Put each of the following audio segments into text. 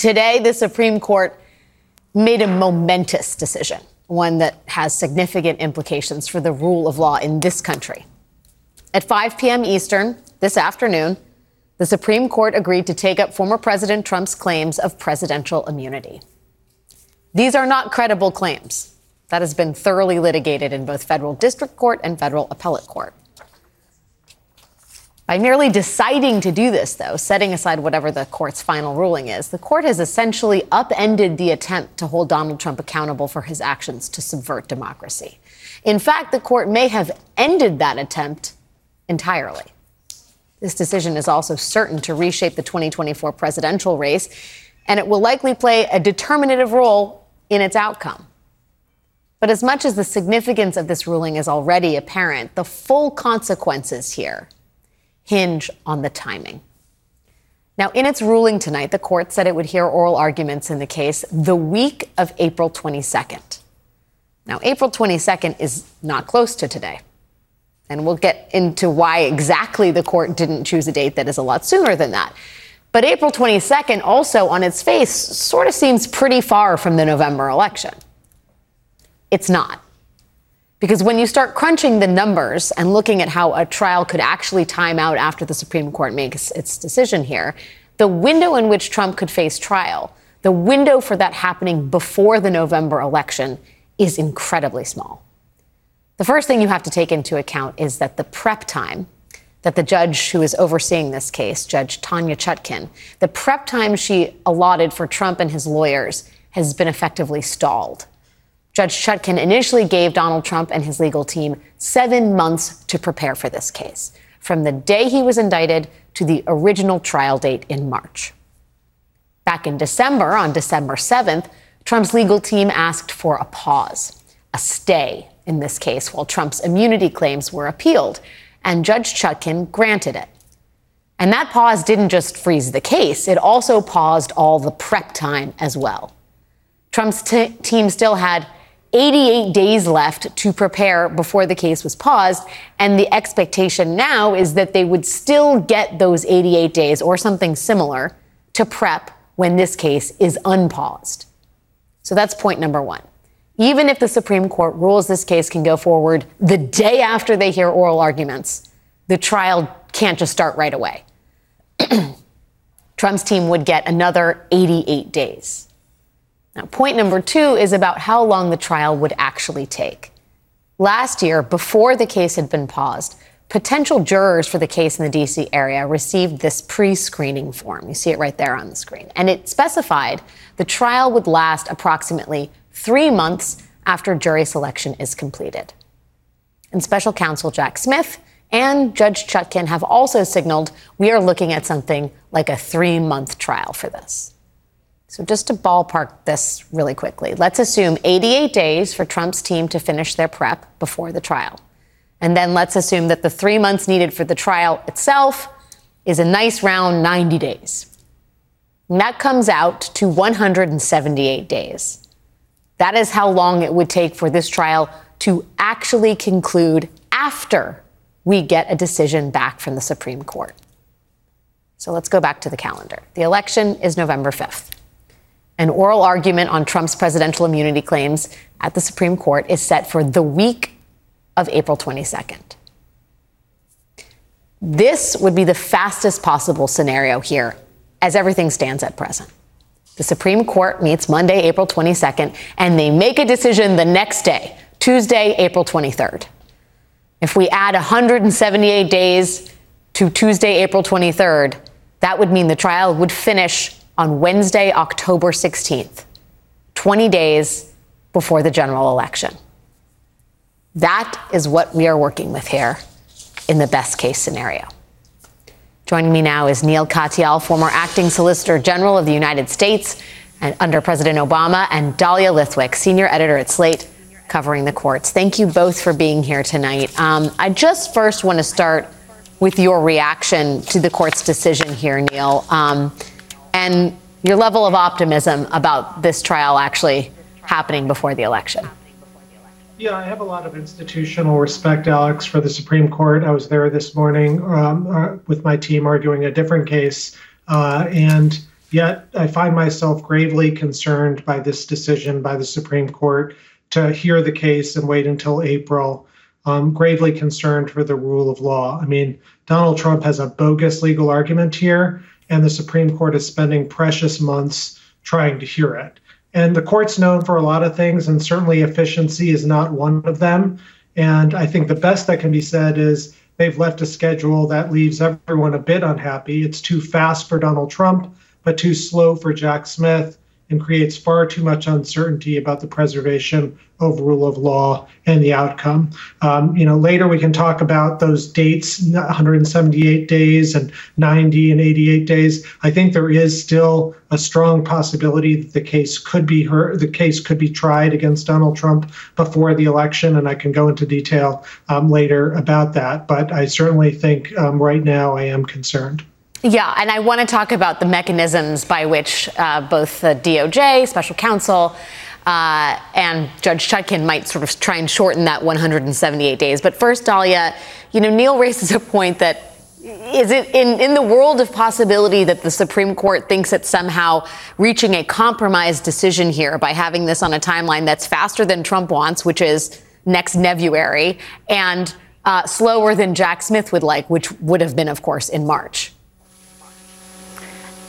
Today, the Supreme Court made a momentous decision, one that has significant implications for the rule of law in this country. At 5 p.m. Eastern this afternoon, the Supreme Court agreed to take up former President Trump's claims of presidential immunity. These are not credible claims. That has been thoroughly litigated in both federal district court and federal appellate court. By merely deciding to do this, though, setting aside whatever the court's final ruling is, the court has essentially upended the attempt to hold Donald Trump accountable for his actions to subvert democracy. In fact, the court may have ended that attempt entirely. This decision is also certain to reshape the 2024 presidential race, and it will likely play a determinative role in its outcome. But as much as the significance of this ruling is already apparent, the full consequences here hinge on the timing. Now, in its ruling tonight, the court said it would hear oral arguments in the case the week of April 22nd. Now, April 22nd is not close to today. And we'll get into why exactly the court didn't choose a date that is a lot sooner than that. But April 22nd, also on its face, sort of seems pretty far from the November election. It's not. Because when you start crunching the numbers and looking at how a trial could actually time out after the Supreme Court makes its decision here, the window in which Trump could face trial, the window for that happening before the November election, is incredibly small. The first thing you have to take into account is that the prep time that the judge who is overseeing this case, Judge Tanya Chutkan, the prep time she allotted for Trump and his lawyers has been effectively stalled. Judge Chutkan initially gave Donald Trump and his legal team seven months to prepare for this case, from the day he was indicted to the original trial date in March. Back in December, on December 7th, Trump's legal team asked for a pause, a stay in this case, while Trump's immunity claims were appealed, and Judge Chutkan granted it. And that pause didn't just freeze the case, it also paused all the prep time as well. Trump's t- team still had 88 days left to prepare before the case was paused. And the expectation now is that they would still get those 88 days or something similar to prep when this case is unpaused. So that's point number one. Even if the Supreme Court rules this case can go forward the day after they hear oral arguments, the trial can't just start right away. Trump's team would get another 88 days. Now, point number two is about how long the trial would actually take. Last year, before the case had been paused, potential jurors for the case in the DC area received this pre screening form. You see it right there on the screen. And it specified the trial would last approximately three months after jury selection is completed. And special counsel Jack Smith and Judge Chutkan have also signaled we are looking at something like a three month trial for this. So, just to ballpark this really quickly, let's assume 88 days for Trump's team to finish their prep before the trial. And then let's assume that the three months needed for the trial itself is a nice round 90 days. And that comes out to 178 days. That is how long it would take for this trial to actually conclude after we get a decision back from the Supreme Court. So let's go back to the calendar. The election is November 5th. An oral argument on Trump's presidential immunity claims at the Supreme Court is set for the week of April 22nd. This would be the fastest possible scenario here, as everything stands at present. The Supreme Court meets Monday, April 22nd, and they make a decision the next day, Tuesday, April 23rd. If we add 178 days to Tuesday, April 23rd, that would mean the trial would finish on Wednesday, October 16th, 20 days before the general election. That is what we are working with here in the best case scenario. Joining me now is Neal Katyal, former acting Solicitor General of the United States and under President Obama, and Dahlia Lithwick, senior editor at Slate, covering the courts. Thank you both for being here tonight. Um, I just first want to start with your reaction to the court's decision here, Neal. Um, and your level of optimism about this trial actually happening before the election. Yeah, I have a lot of institutional respect, Alex, for the Supreme Court. I was there this morning um, uh, with my team arguing a different case. Uh, and Yet I find myself gravely concerned by this decision by the Supreme Court to hear the case and wait until April. Um, gravely concerned for the rule of law. I mean, Donald Trump has a bogus legal argument here, and the Supreme Court is spending precious months trying to hear it. And the court's known for a lot of things, and certainly efficiency is not one of them. And I think the best that can be said is they've left a schedule that leaves everyone a bit unhappy. It's too fast for Donald Trump, but too slow for Jack Smith and creates far too much uncertainty about the preservation of rule of law and the outcome. Um, you know, later we can talk about those dates 178 days and 90 and 88 days. I think there is still a strong possibility that the case could be heard, the case could be tried against Donald Trump before the election, and I can go into detail um, later about that. But I certainly think um, right now I am concerned. Yeah, and I want to talk about the mechanisms by which uh, both the DOJ, special counsel, uh, and Judge Chutkan might sort of try and shorten that 178 days. But first, Dahlia, you know, Neal raises a point that is it in, in the world of possibility that the Supreme Court thinks it's somehow reaching a compromise decision here by having this on a timeline that's faster than Trump wants, which is next February, and uh, slower than Jack Smith would like, which would have been, of course, in March?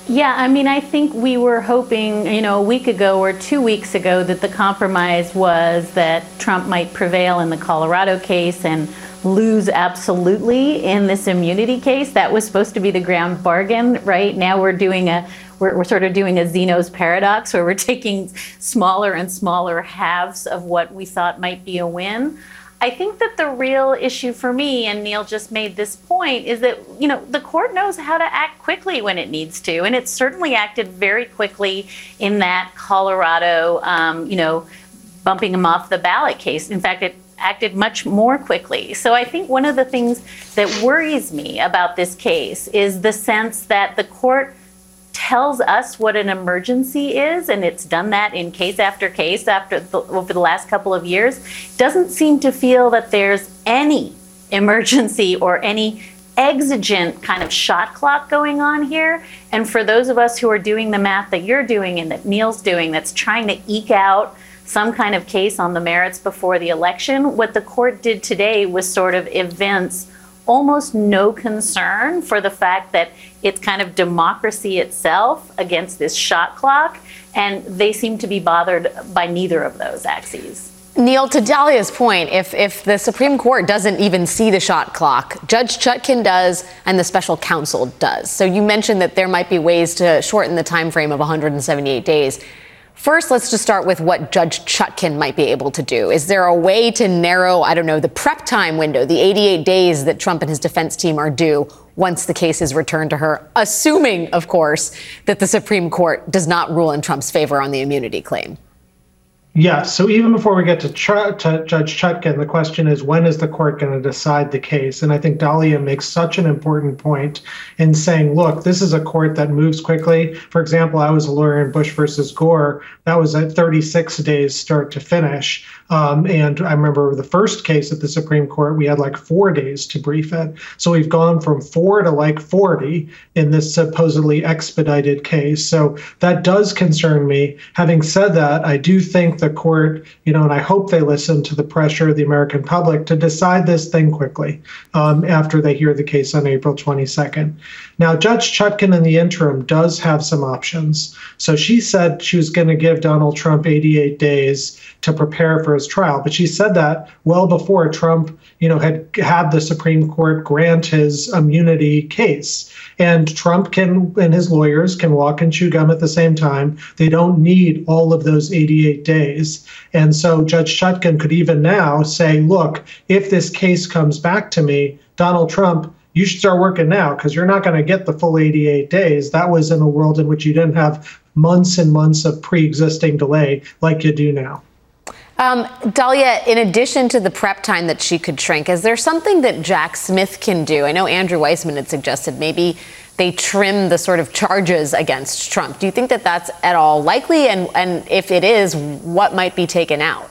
Yeah, I mean, I think we were hoping, you know, a week ago or two weeks ago that the compromise was that Trump might prevail in the Colorado case and lose absolutely in this immunity case. That was supposed to be the ground bargain, right? Now we're doing a we're, we're sort of doing a Zeno's paradox where we're taking smaller and smaller halves of what we thought might be a win. I think that the real issue for me, and Neil just made this point, is that you know the court knows how to act quickly when it needs to, and it certainly acted very quickly in that Colorado, um, you know, bumping him off the ballot case. In fact, it acted much more quickly. So I think one of the things that worries me about this case is the sense that the court tells us what an emergency is, and it's done that in case after case after the, over the last couple of years, doesn't seem to feel that there's any emergency or any exigent kind of shot clock going on here. And for those of us who are doing the math that you're doing and that Neal's doing, that's trying to eke out some kind of case on the merits before the election, what the court did today was sort of evince almost no concern for the fact that it's kind of democracy itself against this shot clock, and they seem to be bothered by neither of those axes. Neal, to Dahlia's point, if, if the Supreme Court doesn't even see the shot clock, Judge Chutkan does and the special counsel does. So you mentioned that there might be ways to shorten the time frame of 178 days. First, let's just start with what Judge Chutkan might be able to do. Is there a way to narrow, I don't know, the prep time window, the 88 days that Trump and his defense team are due once the case is returned to her, assuming, of course, that the Supreme Court does not rule in Trump's favor on the immunity claim? Yeah. So even before we get to, Ch- to Judge Chutkan, the question is when is the court going to decide the case? And I think Dahlia makes such an important point in saying, look, this is a court that moves quickly. For example, I was a lawyer in Bush versus Gore. That was at 36 days start to finish. Um, and I remember the first case at the Supreme Court, we had like four days to brief it. So we've gone from four to like 40 in this supposedly expedited case. So that does concern me. Having said that, I do think the court, you know, and I hope they listen to the pressure of the American public to decide this thing quickly um, after they hear the case on April 22nd. Now, Judge Chutkan in the interim does have some options. So she said she was going to give Donald Trump 88 days to prepare for his trial, but she said that well before Trump, you know, had had the Supreme Court grant his immunity case. And Trump can and his lawyers can walk and chew gum at the same time. They don't need all of those 88 days. And so Judge Chutkan could even now say, look, if this case comes back to me, Donald Trump you should start working now because you're not going to get the full 88 days. That was in a world in which you didn't have months and months of pre existing delay like you do now. Um, Dahlia, in addition to the prep time that she could shrink, is there something that Jack Smith can do? I know Andrew Weissmann had suggested maybe they trim the sort of charges against Trump. Do you think that that's at all likely? And, and if it is, what might be taken out?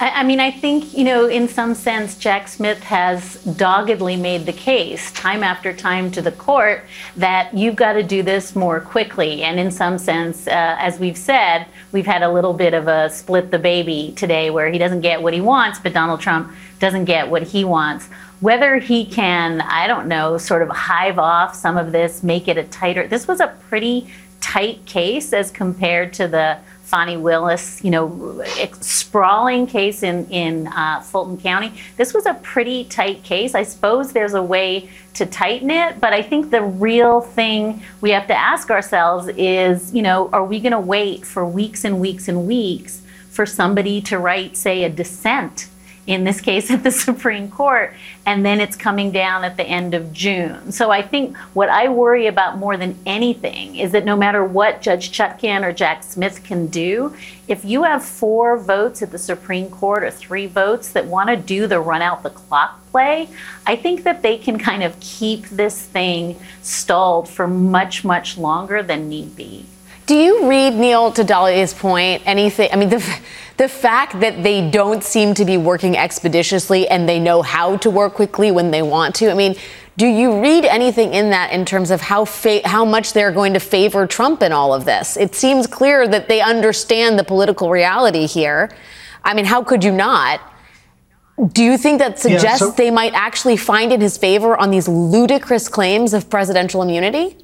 I, I mean, I think, you know, in some sense, Jack Smith has doggedly made the case time after time to the court that you've got to do this more quickly. And in some sense, uh, as we've said, we've had a little bit of a split the baby today where he doesn't get what he wants, but Donald Trump doesn't get what he wants. Whether he can, I don't know, sort of hive off some of this, make it a tighter, this was a pretty tight case as compared to the Fani Willis, you know, sprawling case in in uh, Fulton County. This was a pretty tight case. I suppose there's a way to tighten it, but I think the real thing we have to ask ourselves is, you know, are we going to wait for weeks and weeks and weeks for somebody to write, say, a dissent? In this case at the Supreme Court, and then it's coming down at the end of June. So I think what I worry about more than anything is that no matter what Judge Chutkan or Jack Smith can do, if you have four votes at the Supreme Court or three votes that want to do the run out the clock play, I think that they can kind of keep this thing stalled for much, much longer than need be. Do you read, Neal, to Dahlia's point, anything? I mean, the, the fact that they don't seem to be working expeditiously and they know how to work quickly when they want to. I mean, do you read anything in that in terms of how fa- how much they're going to favor Trump in all of this? It seems clear that they understand the political reality here. I mean, how could you not? Do you think that suggests yeah, so- they might actually find in his favor on these ludicrous claims of presidential immunity?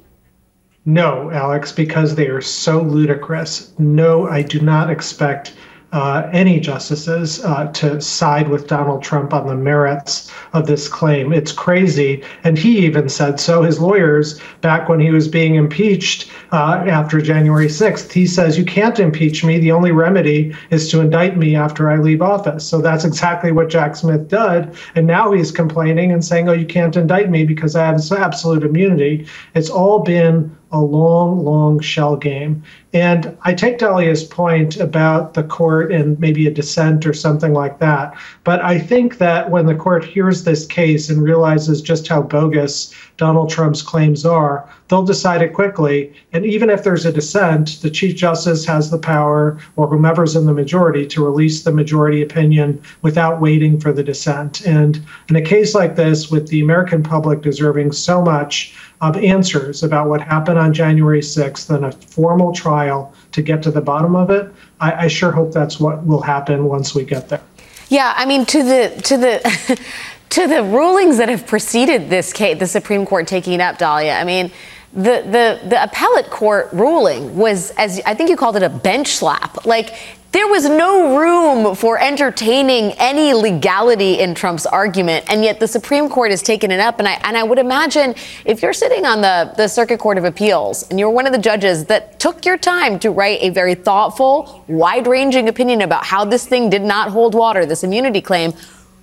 No, Alex, because they are so ludicrous. No, I do not expect uh, any justices uh, to side with Donald Trump on the merits of this claim. It's crazy. And he even said so. His lawyers, back when he was being impeached uh, after January 6th, he says, You can't impeach me. The only remedy is to indict me after I leave office. So that's exactly what Jack Smith did. And now he's complaining and saying, Oh, you can't indict me because I have absolute immunity. It's all been a long, long shell game. And I take Dahlia's point about the court and maybe a dissent or something like that. But I think that when the court hears this case and realizes just how bogus Donald Trump's claims are, they'll decide it quickly. And even if there's a dissent, the Chief Justice has the power, or whomever's in the majority, to release the majority opinion without waiting for the dissent. And in a case like this, with the American public deserving so much, of answers about what happened on January 6th and a formal trial to get to the bottom of it. I, I sure hope that's what will happen once we get there. Yeah, I mean, to the to the to the rulings that have preceded this case, the Supreme Court taking it up, Dahlia. I mean. The, the, the appellate court ruling was, as I think you called it, a bench slap. Like, there was no room for entertaining any legality in Trump's argument, and yet the Supreme Court has taken it up. And I and I would imagine if you're sitting on the, the Circuit Court of Appeals and you're one of the judges that took your time to write a very thoughtful, wide-ranging opinion about how this thing did not hold water, this immunity claim,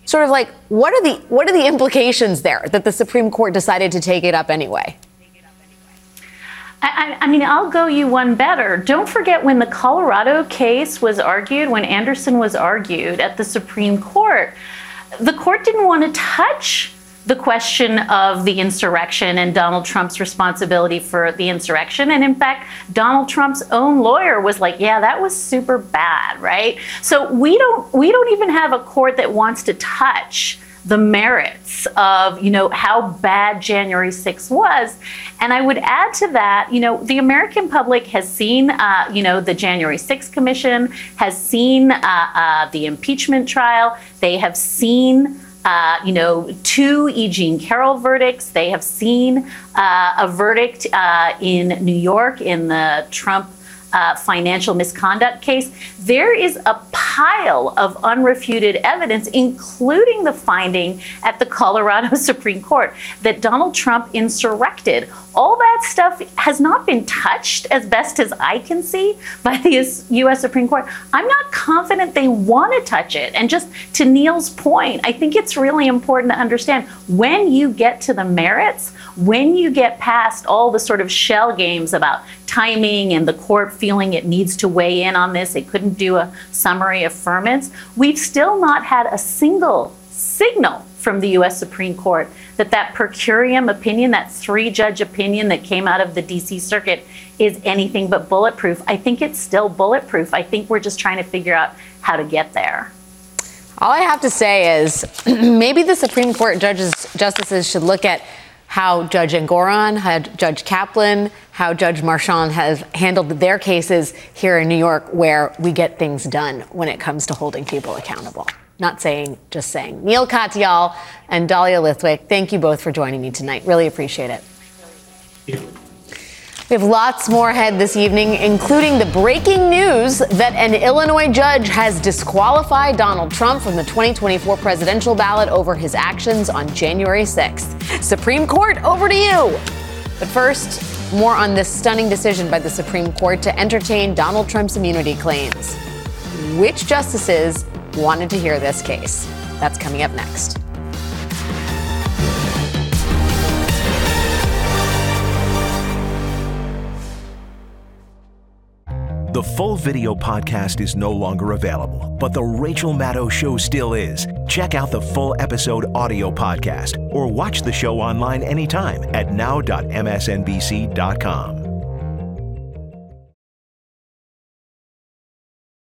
sort of like what are the what are the implications there that the Supreme Court decided to take it up anyway? I, I, mean, I'll go you one better. Don't forget when the Colorado case was argued, when Anderson was argued at the Supreme Court, the court didn't want to touch the question of the insurrection and Donald Trump's responsibility for the insurrection. And in fact, Donald Trump's own lawyer was like, yeah, that was super bad, right? So we don't we don't even have a court that wants to touch the merits of you know how bad January 6th was. And I would add to that, you know, the American public has seen, uh, you know, the January 6th Commission has seen uh, uh, the impeachment trial. They have seen. Uh, you know, two E. Jean Carroll verdicts. They have seen uh, a verdict uh, in New York in the Trump uh, financial misconduct case, there is a pile of unrefuted evidence, including the finding at the Colorado Supreme Court that Donald Trump insurrected. All that stuff has not been touched, as best as I can see, by the U.S. Supreme Court. I'm not confident they want to touch it. And just to Neal's point, I think it's really important to understand when you get to the merits, when you get past all the sort of shell games about timing and the court feeling it needs to weigh in on this, it couldn't do a summary affirmance, we've still not had a single signal from the US Supreme Court that that per curiam opinion, that three judge opinion that came out of the DC Circuit, is anything but bulletproof. I think it's still bulletproof. I think we're just trying to figure out how to get there. All I have to say is maybe the Supreme Court judges, justices should look at how Judge Engoron, how Judge Kaplan, how Judge Merchan have handled their cases here in New York, where we get things done when it comes to holding people accountable. Not saying, just saying. Neal Katyal and Dahlia Lithwick, thank you both for joining me tonight. Really appreciate it. We have lots more ahead this evening, including the breaking news that an Illinois judge has disqualified Donald Trump from the 2024 presidential ballot over his actions on January 6th. Supreme Court, over to you. But first, more on this stunning decision by the Supreme Court to entertain Donald Trump's immunity claims. Which justices wanted to hear this case? That's coming up next. Full video podcast is no longer available, but The Rachel Maddow Show still is. Check out the full episode audio podcast or watch the show online anytime at now.msnbc.com.